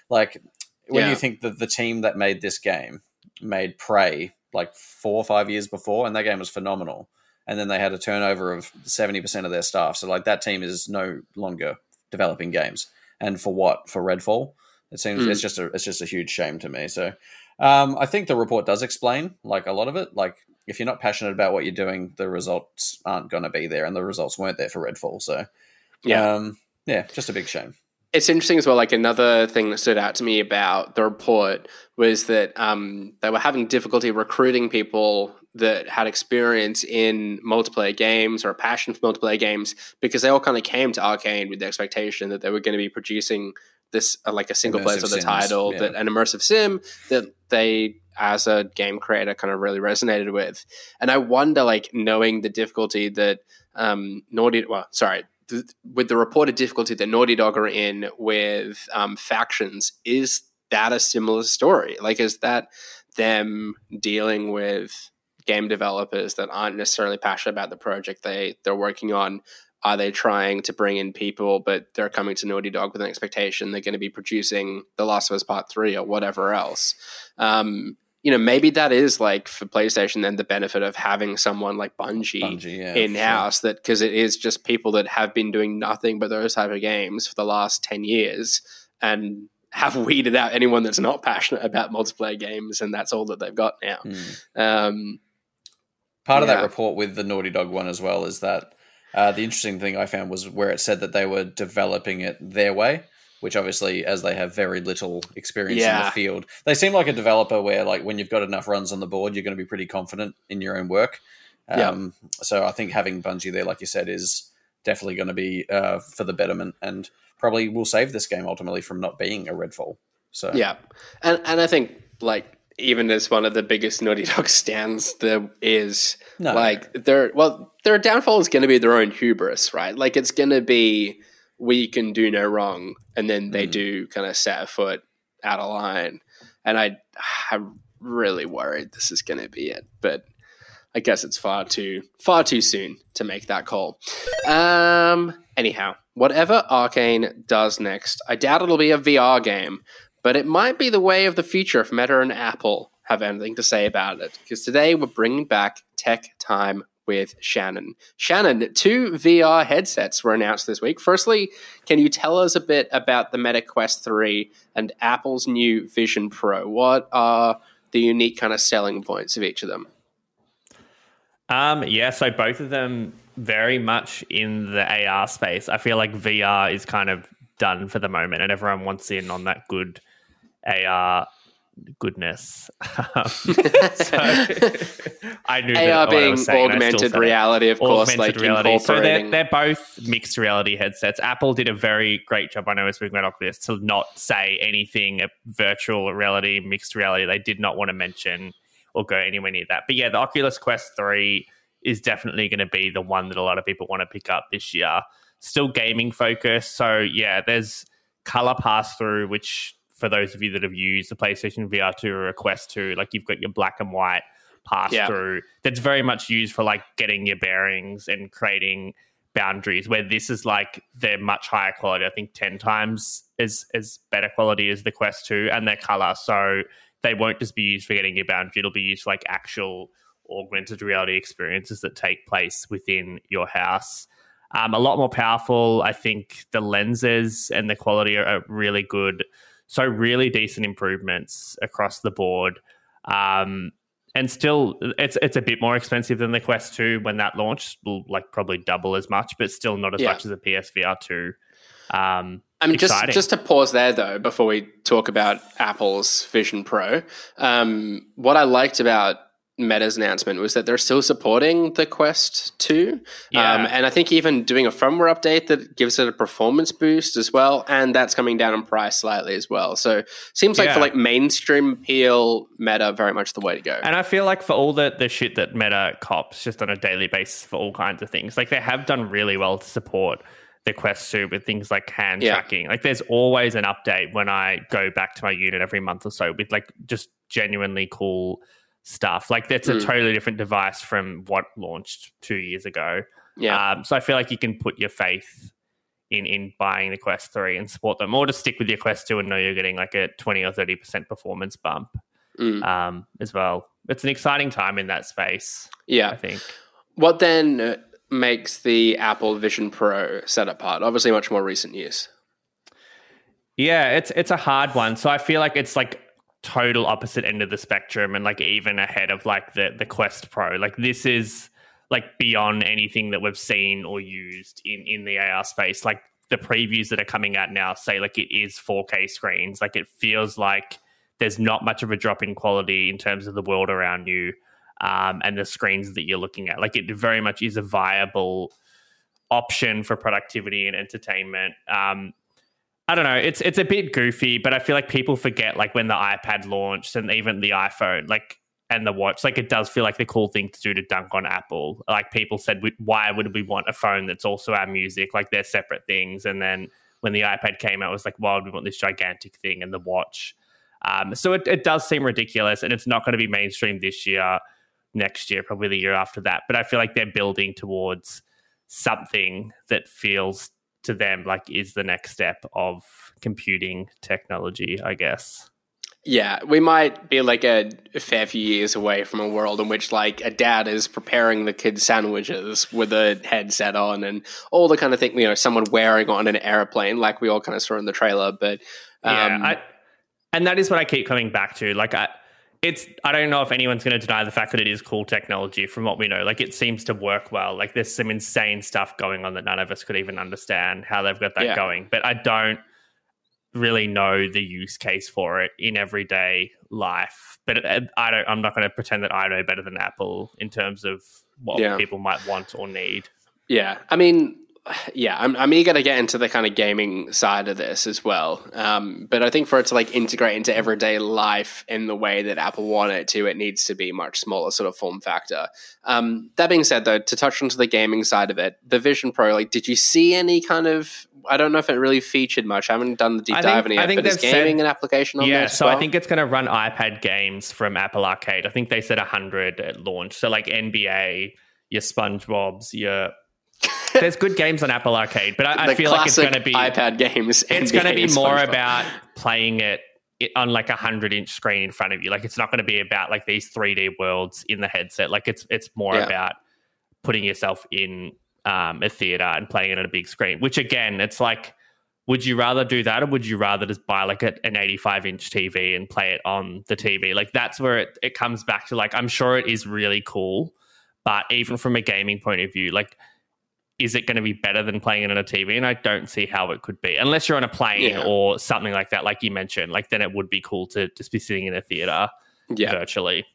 Like when Yeah. you think that the team that made this game made Prey like four or five years before, and that game was phenomenal. And then they had a turnover of seventy percent of their staff. So like that team is no longer developing games. And for what? For Redfall? It seems Mm. it's just a it's just a huge shame to me. So um, I think the report does explain like a lot of it. Like if you're not passionate about what you're doing, the results aren't going to be there, and the results weren't there for Redfall. So Yeah. um, yeah, just a big shame. it's interesting as well. Like another thing that stood out to me about the report was that um, they were having difficulty recruiting people that had experience in multiplayer games or a passion for multiplayer games because they all kind of came to Arkane with the expectation that they were going to be producing this uh, like a single player Immersive of the sims, title yeah. that an immersive sim that they as a game creator kind of really resonated with and i wonder like knowing the difficulty that um naughty well sorry th- with the reported difficulty that naughty dog are in with um factions is that a similar story like is that them dealing with game developers that aren't necessarily passionate about the project they they're working on are they trying to bring in people but they're coming to naughty dog with an expectation they're going to be producing the last of us part 3 or whatever else um, you know maybe that is like for playstation then the benefit of having someone like bungie, Bungie, yeah, in house that because it is just people that have been doing nothing but those type of games for the last 10 years and have <laughs> weeded out anyone that's not passionate about multiplayer games and that's all that they've got now. Mm. um, Part of that report with the Naughty Dog one as well is that uh, the interesting thing I found was where it said that they were developing it their way, which obviously, as they have very little experience in the field, they seem like a developer where, like, when you've got enough runs on the board, you're going to be pretty confident in your own work. Yeah. Um, So I think having Bungie there, like you said, is definitely going to be uh, for the betterment and probably will save this game ultimately from not being a Redfall. So Yeah, and and I think like even as one of the biggest Naughty Dog <laughs> stands there is No. like their well their downfall is going to be their own hubris, right? Like it's going to be we can do no wrong, and then they Mm. do kind of set a foot out of line, and I I'm really worried this is going to be it, but. I guess it's far too far too soon to make that call. Um, anyhow, whatever Arkane does next, I doubt it'll be a VR game, but it might be the way of the future if Meta and Apple have anything to say about it. Because today we're bringing back Tech Time with Shannon. Shannon, two VR headsets were announced this week. Firstly, can you tell us a bit about the Meta Quest 3 and Apple's new Vision Pro? What are the unique kind of selling points of each of them? Um, yeah, so both of them very much in the AR space. I feel like VR is kind of done for the moment, and everyone wants in on that good AR goodness. Um, <laughs> so I knew that AR what I being saying, augmented reality, of course, Augmented like reality. So they're, they're both mixed reality headsets. Apple did a very great job. I know we're speaking about Oculus to not say anything virtual reality, mixed reality. They did not want to mention or go anywhere near that. But yeah, the Oculus Quest 3 is definitely going to be the one that a lot of people want to pick up this year. Still gaming focused. So yeah, there's color pass through, which for those of you that have used the PlayStation VR 2 or a Quest 2, like you've got your black and white pass Yeah. through that's very much used for like getting your bearings and creating boundaries where this is like they're much higher quality. I think 10 times as as better quality as the quest 2 and their color. So they won't just be used for getting your boundary. It'll be used for like actual augmented reality experiences that take place within your house. Um, a lot more powerful. I think the lenses and the quality are, are really good so really decent improvements across the board um, and still it's it's a bit more expensive than the Quest 2 when that launched, will like probably double as much, but still not as Yeah. much as the PSVR 2. Um, I mean, just just to pause there though, before we talk about Apple's Vision Pro, um, what I liked about Meta's announcement was that they're still supporting the Quest Two, Yeah. um, and I think even doing a firmware update that gives it a performance boost as well, and that's coming down in price slightly as well. So seems like for like mainstream appeal, Meta very much the way to go. And I feel like for all the, the shit that Meta cops just on a daily basis for all kinds of things, like they have done really well to support the Quest 2 with things like hand Yeah. tracking. Like there's always an update when I go back to my unit every month or so with like just genuinely cool stuff. Like that's a Mm. totally different device from what launched two years ago. yeah, Um, so I feel like you can put your faith in in buying the Quest 3 and support them, or just stick with your Quest 2 and know you're getting like a 20 or 30% performance bump Mm. um, as well. It's an exciting time in that space, Yeah, I think. What then uh, makes the Apple Vision Pro set apart? Obviously, much more recent use. Yeah, it's it's a hard one. So I feel like it's like total opposite end of the spectrum and like even ahead of like the the Quest Pro. Like this is like beyond anything that we've seen or used in in the AR space. Like the previews that are coming out now say like it is 4K screens. Like it feels like there's not much of a drop in quality in terms of the world around you. um, and the screens that you're looking at. Like it very much is a viable option for productivity and entertainment. Um, I don't know. It's it's a bit goofy, but I feel like people forget like when the iPad launched and even the iPhone, like and the watch, like it does feel like the cool thing to do to dunk on Apple. Like people said, why would we want a phone that's also our music? Like they're separate things. And then when the iPad came out, it was like, why would we want this gigantic thing and the watch? Um, so it, it does seem ridiculous, and it's not going to be mainstream this year, next year, probably the year after that. But I feel like they're building towards something that feels to them like is the next step of computing technology, I guess. Yeah, we might be like a, fair few years away from a world in which like a dad is preparing the kids sandwiches with a headset on and all the kind of thing, you know, someone wearing on an airplane like we all kind of saw in the trailer. But um, yeah, I, and that is what I keep coming back to. Like I, it's I don't know if anyone's going to deny the fact that it is cool technology from what we know. Like it seems to work well. Like there's some insane stuff going on that none of us could even understand how they've got that yeah. going. But I don't really know the use case for it in everyday life. But uh, I don't. I'm not going to pretend that I know better than Apple in terms of what yeah. people might want or need. Yeah, I mean, yeah, I'm, I'm eager to get into the kind of gaming side of this as well. Um, but I think for it to like integrate into everyday life in the way that Apple want it to, it needs to be much smaller sort of form factor. Um, that being said, though, to touch onto the gaming side of it, the Vision Pro, like, did you see any kind of? I don't know if it really featured much. I haven't done the deep dive in it yet. But is gaming said, an application on yeah, so well? I think it's going to run iPad games from Apple Arcade. I think they said 100 at launch. So like NBA, your SpongeBob's, your there's good games on Apple Arcade, but I, I feel like it's going to be iPad games. It's going to be more about playing it on like a hundred inch screen in front of you. Like it's not going to be about like these 3D worlds in the headset. Like it's it's more yeah. about putting yourself in um, a theater and playing it on a big screen. Which again, it's like, would you rather do that or would you rather just buy like a, an 85 inch TV and play it on the TV? Like that's where it, it comes back to. Like I'm sure it is really cool, but even from a gaming point of view, like is it going to be better than playing it on a TV? And I don't see how it could be, unless you're on a plane yeah. or something like that, like you mentioned. Like then it would be cool to just be sitting in a theater yeah. virtually.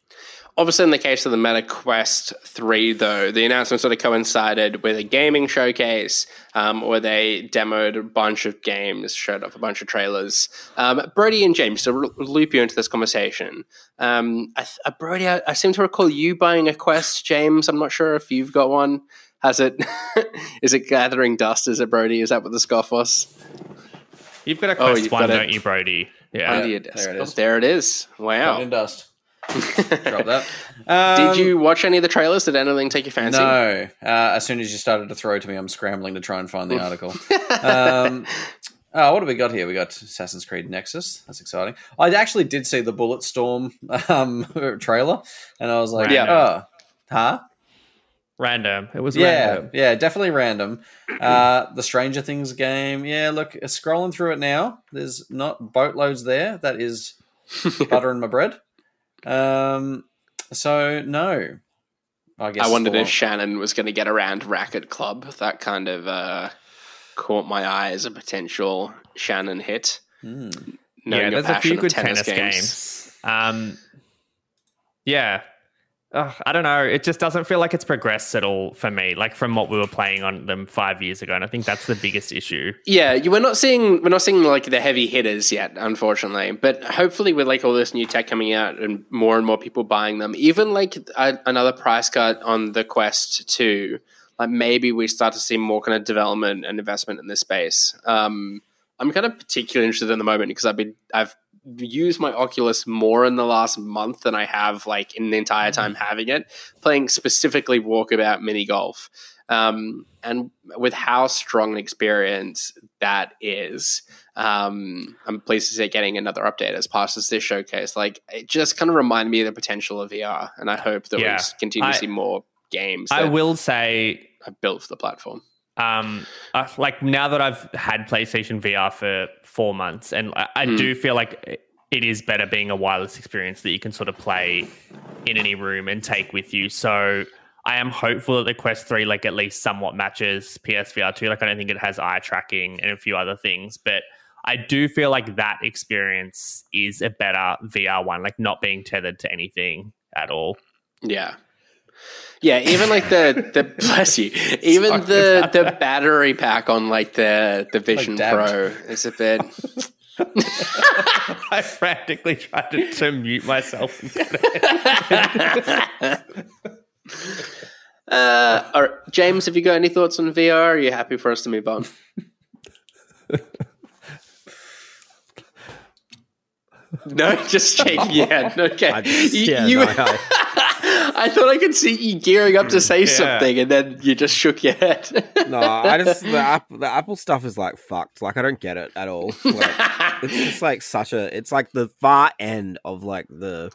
Obviously, in the case of the Meta Quest 3, though, the announcement sort of coincided with a gaming showcase um, where they demoed a bunch of games, showed off a bunch of trailers. Um, Brodie and James, to loop you into this conversation, um, I th- uh, Brodie, I, I seem to recall you buying a Quest, James. I'm not sure if you've got one. Has it? <laughs> is it gathering dust? Is it Brody? Is that what the scoff was? You've got a oh, quest oh, one, don't you, Brody? Yeah, yeah there it is. There it is. Wow. in dust. Drop that. Um, <laughs> Did you watch any of the trailers? Did anything take your fancy? No. Uh, as soon as you started to throw to me, I'm scrambling to try and find the article. <laughs> um, oh, what have we got here? We got Assassin's Creed Nexus. That's exciting. I actually did see the Bulletstorm um, trailer, and I was like, yeah. oh, huh? Random. It was yeah, random. yeah, definitely random. <clears throat> Uh, the Stranger Things game. Yeah, look, uh, scrolling through it now. There's not boatloads there. That is <laughs> butter in my bread. Um, so no, I guess I wondered if Shannon was going to get around Racket Club. That kind of uh, caught my eye as a potential Shannon hit. Mm. Yeah, there's a few good tennis, tennis games. games. Um, yeah, I don't know. It just doesn't feel like it's progressed at all for me. Like from what we were playing on them five years ago, and I think that's the biggest issue. Yeah, you we're not seeing we're not seeing like the heavy hitters yet, unfortunately. But hopefully, with like all this new tech coming out and more and more people buying them, even like a, another price cut on the Quest Two, like maybe we start to see more kind of development and investment in this space. Um, I'm kind of particularly interested in the moment because I've been I've used my Oculus more in the last month than I have like in the entire time mm-hmm. having it, playing specifically walkabout mini golf. Um, and with how strong an experience that is, um, I'm pleased to see getting another update as part of this showcase. Like it just kind of reminded me of the potential of VR, and I hope that yeah. we continue I, to see more games. I will say, I built for the platform. Um, uh, like now that I've had PlayStation VR for four months, and I, I mm. do feel like it is better being a wireless experience that you can sort of play in any room and take with you. So I am hopeful that the Quest 3 like at least somewhat matches PSVR 2. Like I don't think it has eye tracking and a few other things, but I do feel like that experience is a better VR one, like not being tethered to anything at all. Yeah. Yeah, even like the the <laughs> bless you, even Sorry the the that. battery pack on like the the Vision dabbed. Pro is a bit. <laughs> I frantically tried to, to mute myself. <laughs> Uh, all right. James, have you got any thoughts on VR? Are you happy for us to move on? no, just shaking your head. Okay, just- You- yeah, you- no, I- <laughs> I thought I could see you gearing up to say Yeah. something, and then you just shook your head. <laughs> no, I just the, app, the Apple stuff is like fucked. Like I don't get it at all. Like, it's <laughs> just like such a. It's like the far end of like the.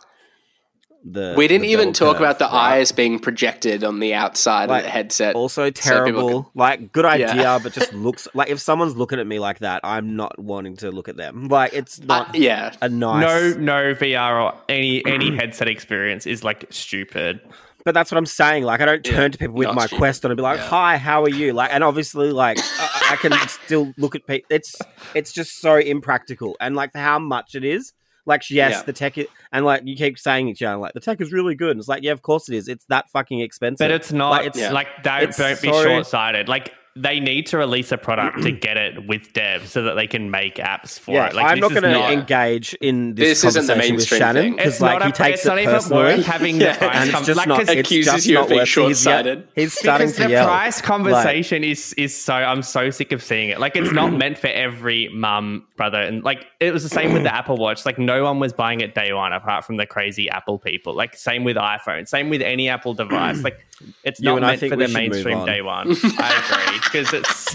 The we didn't the even talk curve, about the right? eyes being projected on the outside Like, of the headset. Also people terrible. like good idea, Yeah. but just <laughs> looks like if someone's looking at me like that, I'm not wanting to look at them. Like it's Uh, not yeah, a nice. No, no VR or any any headset experience is like stupid. But that's what I'm saying. Like, I don't turn Yeah, to people with my stupid. Quest on and be like, Yeah. "Hi, how are you?" Like, and obviously, like, I, I can <laughs> still look at people. It's it's just so impractical, and like how much it is. Like, yes, Yeah. the tech, is, and like you keep saying it, Jan, like the tech is really good. And it's like, yeah, of course it is. It's that fucking expensive. But it's not Like, like, don't, it's don't be so- short sighted. Like they need to release a product to get it with Dev so that they can make apps for yeah, it. Like I'm this not going to engage in this, This isn't the conversation with mainstream Shannon because It's like not, he takes it not even personally. worth having <laughs> the price and it's com- just like, not. 'cause- Accuses you of not being worth- he's- short-sighted. He's starting because to the yell. price conversation is is so I'm so sick of seeing it. Like it's not <clears throat> meant for every mum, brother, and like it was the same with the <clears throat> Apple Watch. Like no one was buying it day one, apart from the crazy Apple people. Like same with iPhone, same with any Apple device. <clears throat> Like it's You not meant for the mainstream on. day one. I agree <laughs> because it's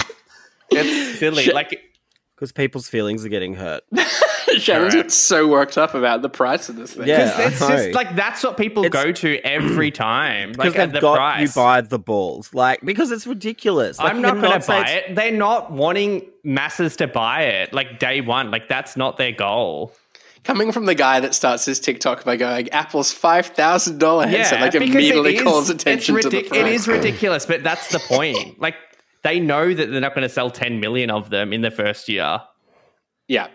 it's silly. Shit. Like because people's feelings are getting hurt. <laughs> Sharon's Correct. got so worked up about the price of this thing. Yeah. It's just like that's what people It's- go to every <clears throat> time. because Like they've the got price. you by the balls, like because it's ridiculous. Like, I'm not going to buy it. They're not wanting masses to buy it like day one. Like that's not their goal. Coming from the guy that starts his TikTok by going, Apple's five thousand dollar headset, like immediately it is- calls it's attention to the price. It is ridiculous, but that's the point. <laughs> like they know that they're not going to sell 10 million of them in the first year. Yeah.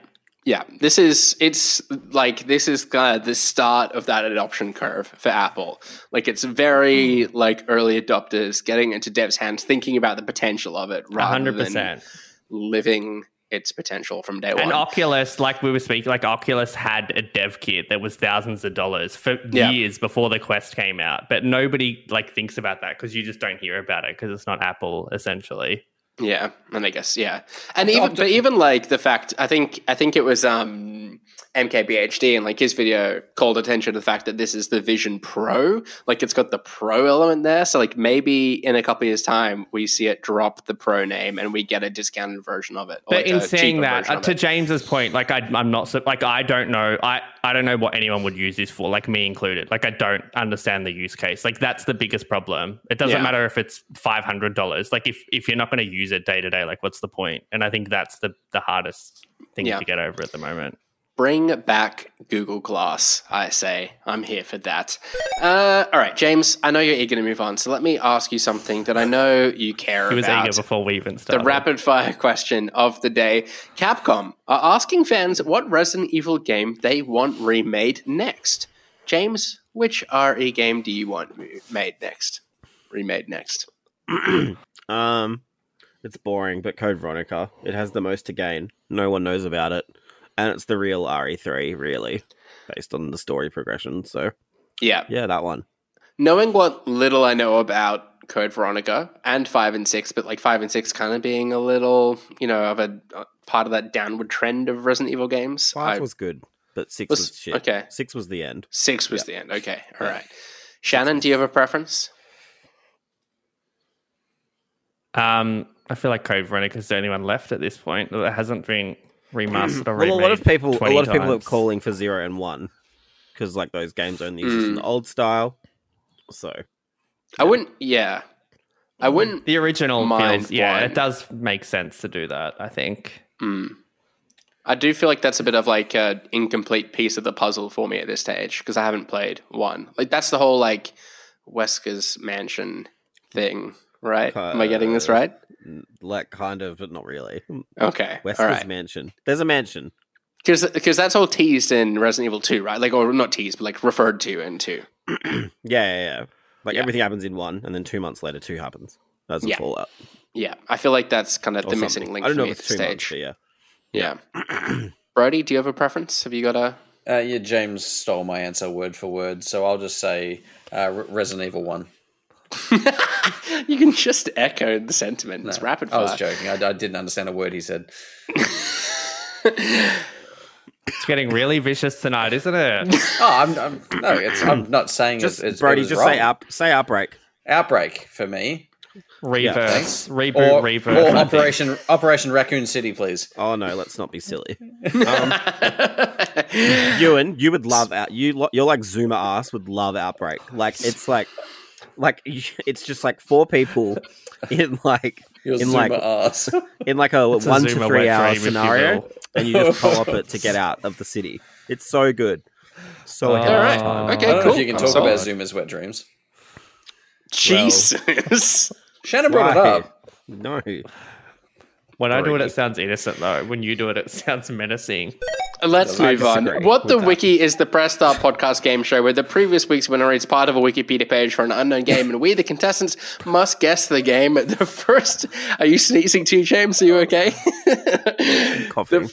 Yeah. This is it's like this is kind of the start of that adoption curve for Apple. Like it's very hmm. like early adopters getting into devs' hands, thinking about the potential of it rather than 100%. living its potential from day And one. And Oculus, like we were speaking, like Oculus had a dev kit that was thousands of dollars for Yeah. years before the Quest came out. But nobody like thinks about that because you just don't hear about it because it's not Apple essentially. Yeah, and I guess yeah, and even but even like the fact I think I think it was um MKBHD and like his video called attention to the fact that this is the Vision Pro, like it's got the Pro element there. So like maybe in a couple of years time we see it drop the Pro name and we get a discounted version of it. or, But in saying that, uh, to it. James's point, like I, I'm not so, like I don't know, I I don't know what anyone would use this for, like me included. Like I don't understand the use case. Like that's the biggest problem. It doesn't Yeah. matter if it's five hundred dollars. Like if if you're not going to use it day to day, like what's the point? And I think that's the the hardest thing Yeah. to get over at the moment. Bring back Google Glass, I say. I'm here for that. Uh, all right, James, I know you're eager to move on, so let me ask you something that I know you care He was about. eager before we even started. the rapid fire question of the day. Capcom are asking fans what Resident Evil game they want remade next. James, which RE game do you want mo- made next? Remade next. <clears throat> Um, it's boring, but Code Veronica. It has the most to gain. No one knows about it, and it's the real RE3, really, based on the story progression. So Yeah. yeah, that one. Knowing what little I know about Code Veronica and 5 and 6, but like 5 and 6 kind of being a little, you know, of a, a part of that downward trend of Resident Evil games. Five I- was good, but six Was- was, shit. okay. six was the end. 6 was the end. Okay. All right. Shannon, do you have a preference? Um, I feel like Code Veronica is the only one left at this point that hasn't been remastered or Well, a lot of people, a lot of people are calling for zero and one because like those games only exist in Mm. the old style. So I wouldn't, yeah. I wouldn't The original Mind feels, yeah, it does make sense to do that. I think. Mm. I do feel like that's a bit of like an incomplete piece of the puzzle for me at this stage because I haven't played one. Like that's the whole like Wesker's mansion thing, right? Am I getting this Uh, right? like kind of, but not really. Okay, Wesker's all right. mansion. There's a mansion. Because because that's all teased in Resident Evil Two, right? Like or not teased, but like referred to in two. <clears throat> yeah, yeah, yeah. Like Yeah. everything happens in one, and then two months later, two happens. That's a Yeah. Fallout. Yeah, I feel like that's kind of or the something. missing link I don't for know me if it's this two months, stage. but yeah. Yeah. <clears throat> Brody, do you have a preference? Have you got a? Uh, yeah, James stole my answer word for word, so I'll just say uh, Re- Resident Evil One. <laughs> you can just echo the sentiment. It's rapid fire. I was joking. I, I didn't understand a word he said. It's getting really vicious tonight, isn't it? Oh, I'm, I'm no, it's, I'm not saying Just it's, it's, Brody, it just wrong. say up, say outbreak. outbreak for me, Reverse, reboot, or, reverse. or Operation Operation Raccoon City, please. Oh no, let's not be silly. <laughs> Um, Ewan, you would love out. You you're like Zoomer ass would love outbreak. Like it's like like <laughs> it's just like four people <laughs> in like Your in Zuma like ass. <laughs> in like a It's a one to three wet hour dream, if you scenario, and you just co-op it to get out of the city. It's so good. So oh. ahead All of right. time. Okay, I don't know cool. if you can talk sold. about Zuma's wet dreams. Jesus. Shannon brought it up. No. When I do it, it sounds innocent though. When you do it, it sounds menacing. Let's move on. What the that. Wiki is the Press Start podcast game show where the previous week's winner is part of a Wikipedia page for an unknown game, and we, the contestants, must guess the game. The first. Are you sneezing too, James? Are you okay? Coughing.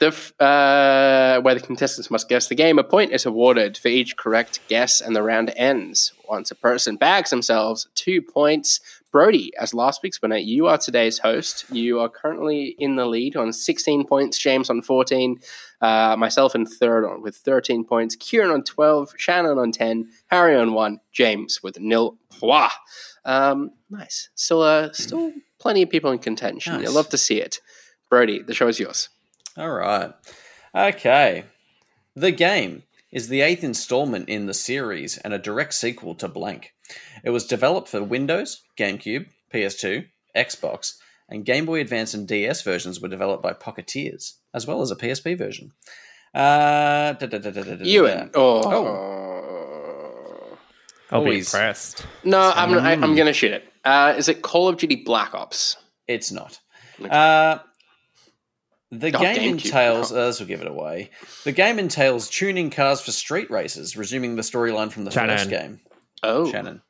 The uh, where the contestants must guess the game. A point is awarded for each correct guess, and the round ends once a person bags themselves two points. Brody, as last week's winner, you are today's host. You are currently in the lead on 16 points. James on 14. Uh, myself in third on with 13 points. Kieran on 12. Shannon on 10. Harry on 1. James with nil points. Um, nice. Still, uh, still plenty of people in contention. Nice. You'll love to see it. Brody, the show is yours. All right. Okay. The game is the eighth installment in the series and a direct sequel to Blank. It was developed for Windows, GameCube, PS2, Xbox, and Game Boy Advance and DS versions were developed by Pocketeers, as well as a PSP version. Uh, da- da- da- da- da- da- Ewan. da. Oh. I'll be Always. impressed. No, I'm, I, I'm going to shoot it. Uh, is it Call of Duty Black Ops? It's not. Uh, the Oh, game GameCube. entails. Uh, this will give it away. The game entails tuning cars for street races, resuming the storyline from the first game. Oh. Shannon.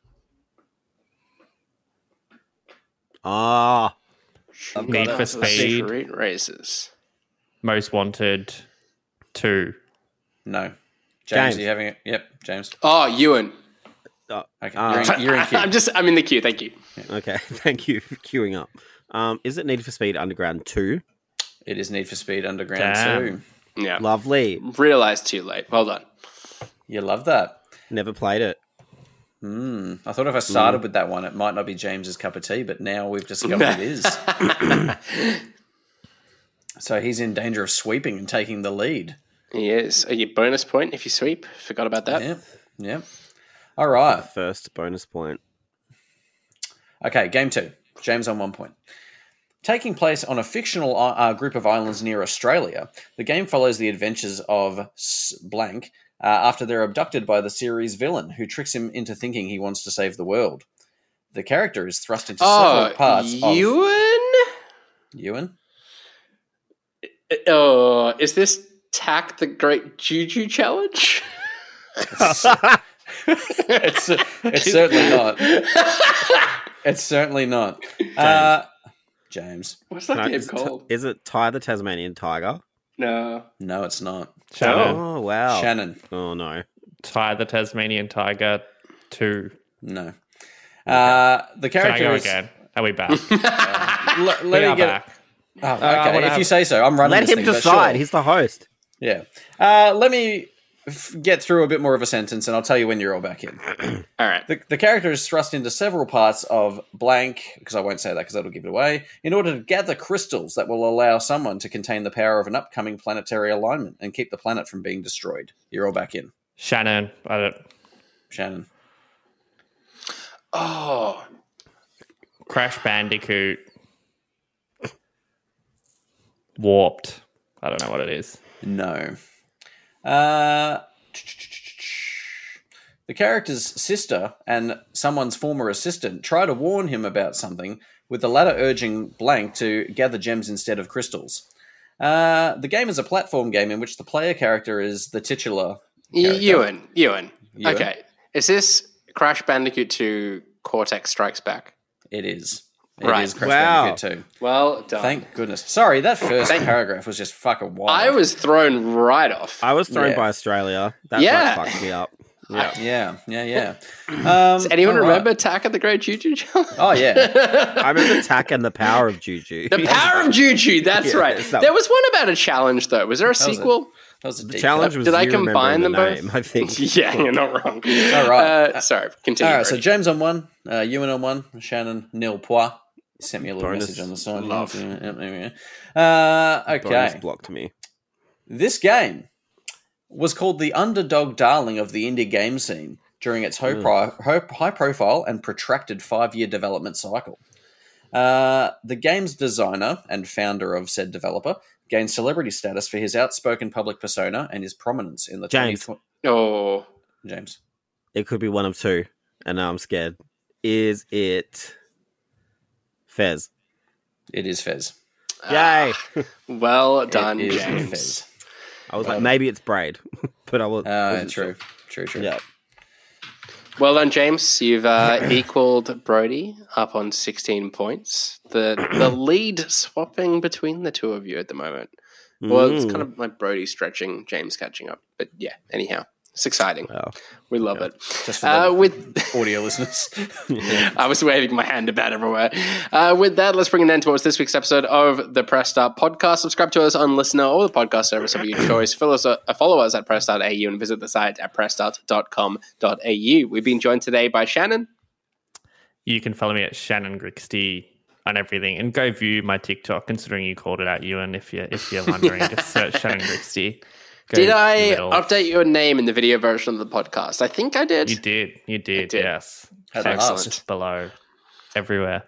Ah, I've Need for Speed. Street races. Most wanted two. No. James, James. are you having it? Yep, James. Oh, Ewan. uh, Okay, Ah. you're, in, you're in queue. <laughs> I'm just, I'm in the queue. Thank you. okay. <laughs> Thank you for queuing up. Um, is it Need for Speed Underground two? It is Need for Speed Underground Damn. 2. Yeah. Lovely. Realized too late. Well done. You love that. Never played it. Hmm. I thought if I started with that one, it might not be James's cup of tea, but now we've discovered it is. <laughs> so he's in danger of sweeping and taking the lead. He is. A bonus point if you sweep. Forgot about that. Yep. Yep. All right. First bonus point. Okay, game two. James on one point. Taking place on a fictional uh, group of islands near Australia, the game follows the adventures of S- Blank uh, after they're abducted by the series villain, who tricks him into thinking he wants to save the world. The character is thrust into Oh, several parts of Ewan? Ewan. Oh, is this Tak the Great Juju Challenge? It's it's certainly not. It's certainly not. Uh, James. What's that No, game is, it, called? is it Ty the Tasmanian Tiger? no. No, it's not. Shannon. Oh wow. Shannon. Oh no. Ty the Tasmanian Tiger two. No. Uh, the Can I character go is. again? Are we back? <laughs> L- let we me are get. back. Oh, okay, I wanna if have- you say so, I'm running. Let this him thing, decide. sure. He's the host. Yeah. Uh, let me f- get through a bit more of a sentence, and I'll tell you when you're all back in. <clears throat> All right. The, the character is thrust into several parts of blank, because I won't say that because that'll give it away, in order to gather crystals that will allow someone to contain the power of an upcoming planetary alignment and keep the planet from being destroyed. You're all back in. Shannon. I don't. Shannon. Oh, Crash Bandicoot. Warped. I don't know what it is. No. Uh, the character's sister and someone's former assistant try to warn him about something, with the latter urging Blank to gather gems instead of crystals. Uh, the game is a platform game in which the player character is the titular. Character. Ewan. Ewan. Ewan? Okay. Is this Crash Bandicoot 2 Cortex Strikes Back? It is. It Right. is Crash Wow. Bandicoot 2. Well done. Thank goodness. Sorry, that first paragraph was just fucking wild. I was thrown right off. I was thrown Yeah. by Australia. That Yeah. fucked me up. Yeah. Yeah, yeah, yeah. Um, Does anyone all right. remember Attack of the Great Juju Challenge? <laughs> Oh yeah, I remember Tak and the Power of Juju. The Power of Juju, that's <laughs> Yeah, right. that- There was one about a challenge, though. Was there a was a- sequel? that was a The deep challenge was Did I combine them remembering both? the name, I think. <laughs> yeah, you're not wrong. All right. Uh, sorry, continue. All right, so James on one, uh, Ewan on one, Shannon nil point. He sent me a little Bonus message on the side. love. Yeah, yeah, yeah, yeah. Uh, Bonus okay, blocked me. this game was called the underdog darling of the indie game scene during its high, pro- high, high profile and protracted five year development cycle. Uh, the game's designer and founder of said developer gained celebrity status for his outspoken public persona and his prominence in the James. 2020 oh, James. It could be one of two, and now I'm scared. Is it Fez? It is Fez. Yay! <laughs> well done, James. Fez. I was well- like, maybe it's Braid, <laughs> but I was. Uh, true. True, true. Yeah. Well done, James. You've uh, <laughs> equaled Brody up on 16 points. The the <clears throat> lead swapping between the two of you at the moment. Well, it's Mm. kind of like Brody stretching, James catching up. But yeah, anyhow, it's exciting. Oh. We love it. Just for Uh, with <laughs> audio listeners. <laughs> I was waving my hand about everywhere. Uh, with that, let's bring an end to what's this week's episode of the Press Start podcast. Subscribe to us on LiSTNR or the podcast service of your <coughs> choice. Follow us, uh, follow us at press.au and visit the site at pressstart.com.au. We've been joined today by Shannon. You can follow me at Shannon Grixti on everything, and go view my TikTok. Considering you called it out, Ewan, if you're, if you're wondering, <laughs> just search Shannon Grixti. Go Did I middle. update your name in the video version of the podcast? I think I did. You did. You did. did. Yes. At Text last. below, everywhere.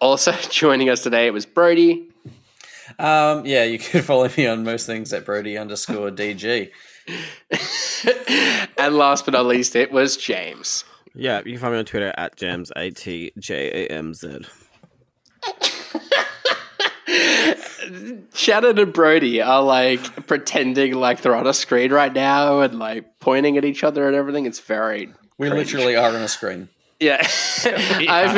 Also <laughs> joining us today it was Brody. um, yeah, you can <laughs> follow me on most things at Brody underscore DG. <laughs> and last but not least, it was James. Yeah, you can find me on Twitter at Jams A T J A M Z. Shannon and Brody are like pretending like they're on a screen right now and like pointing at each other and everything. It's very We cringe. literally are on a screen. yeah. <laughs> I've,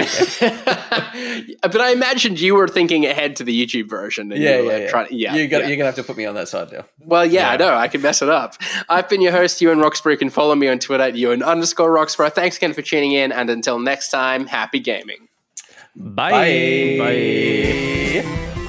<laughs> but I imagined you were thinking ahead to the YouTube version. And Yeah, you yeah, like yeah. Trying, yeah, you got, yeah. You're gonna have to put me on that side now. Well, yeah, I know. I can mess it up. I've been your host, Ewan Roxburgh. You can follow me on Twitter at Ewan underscore Roxburgh. Thanks again for tuning in, and until next time, happy gaming. Bye. Bye.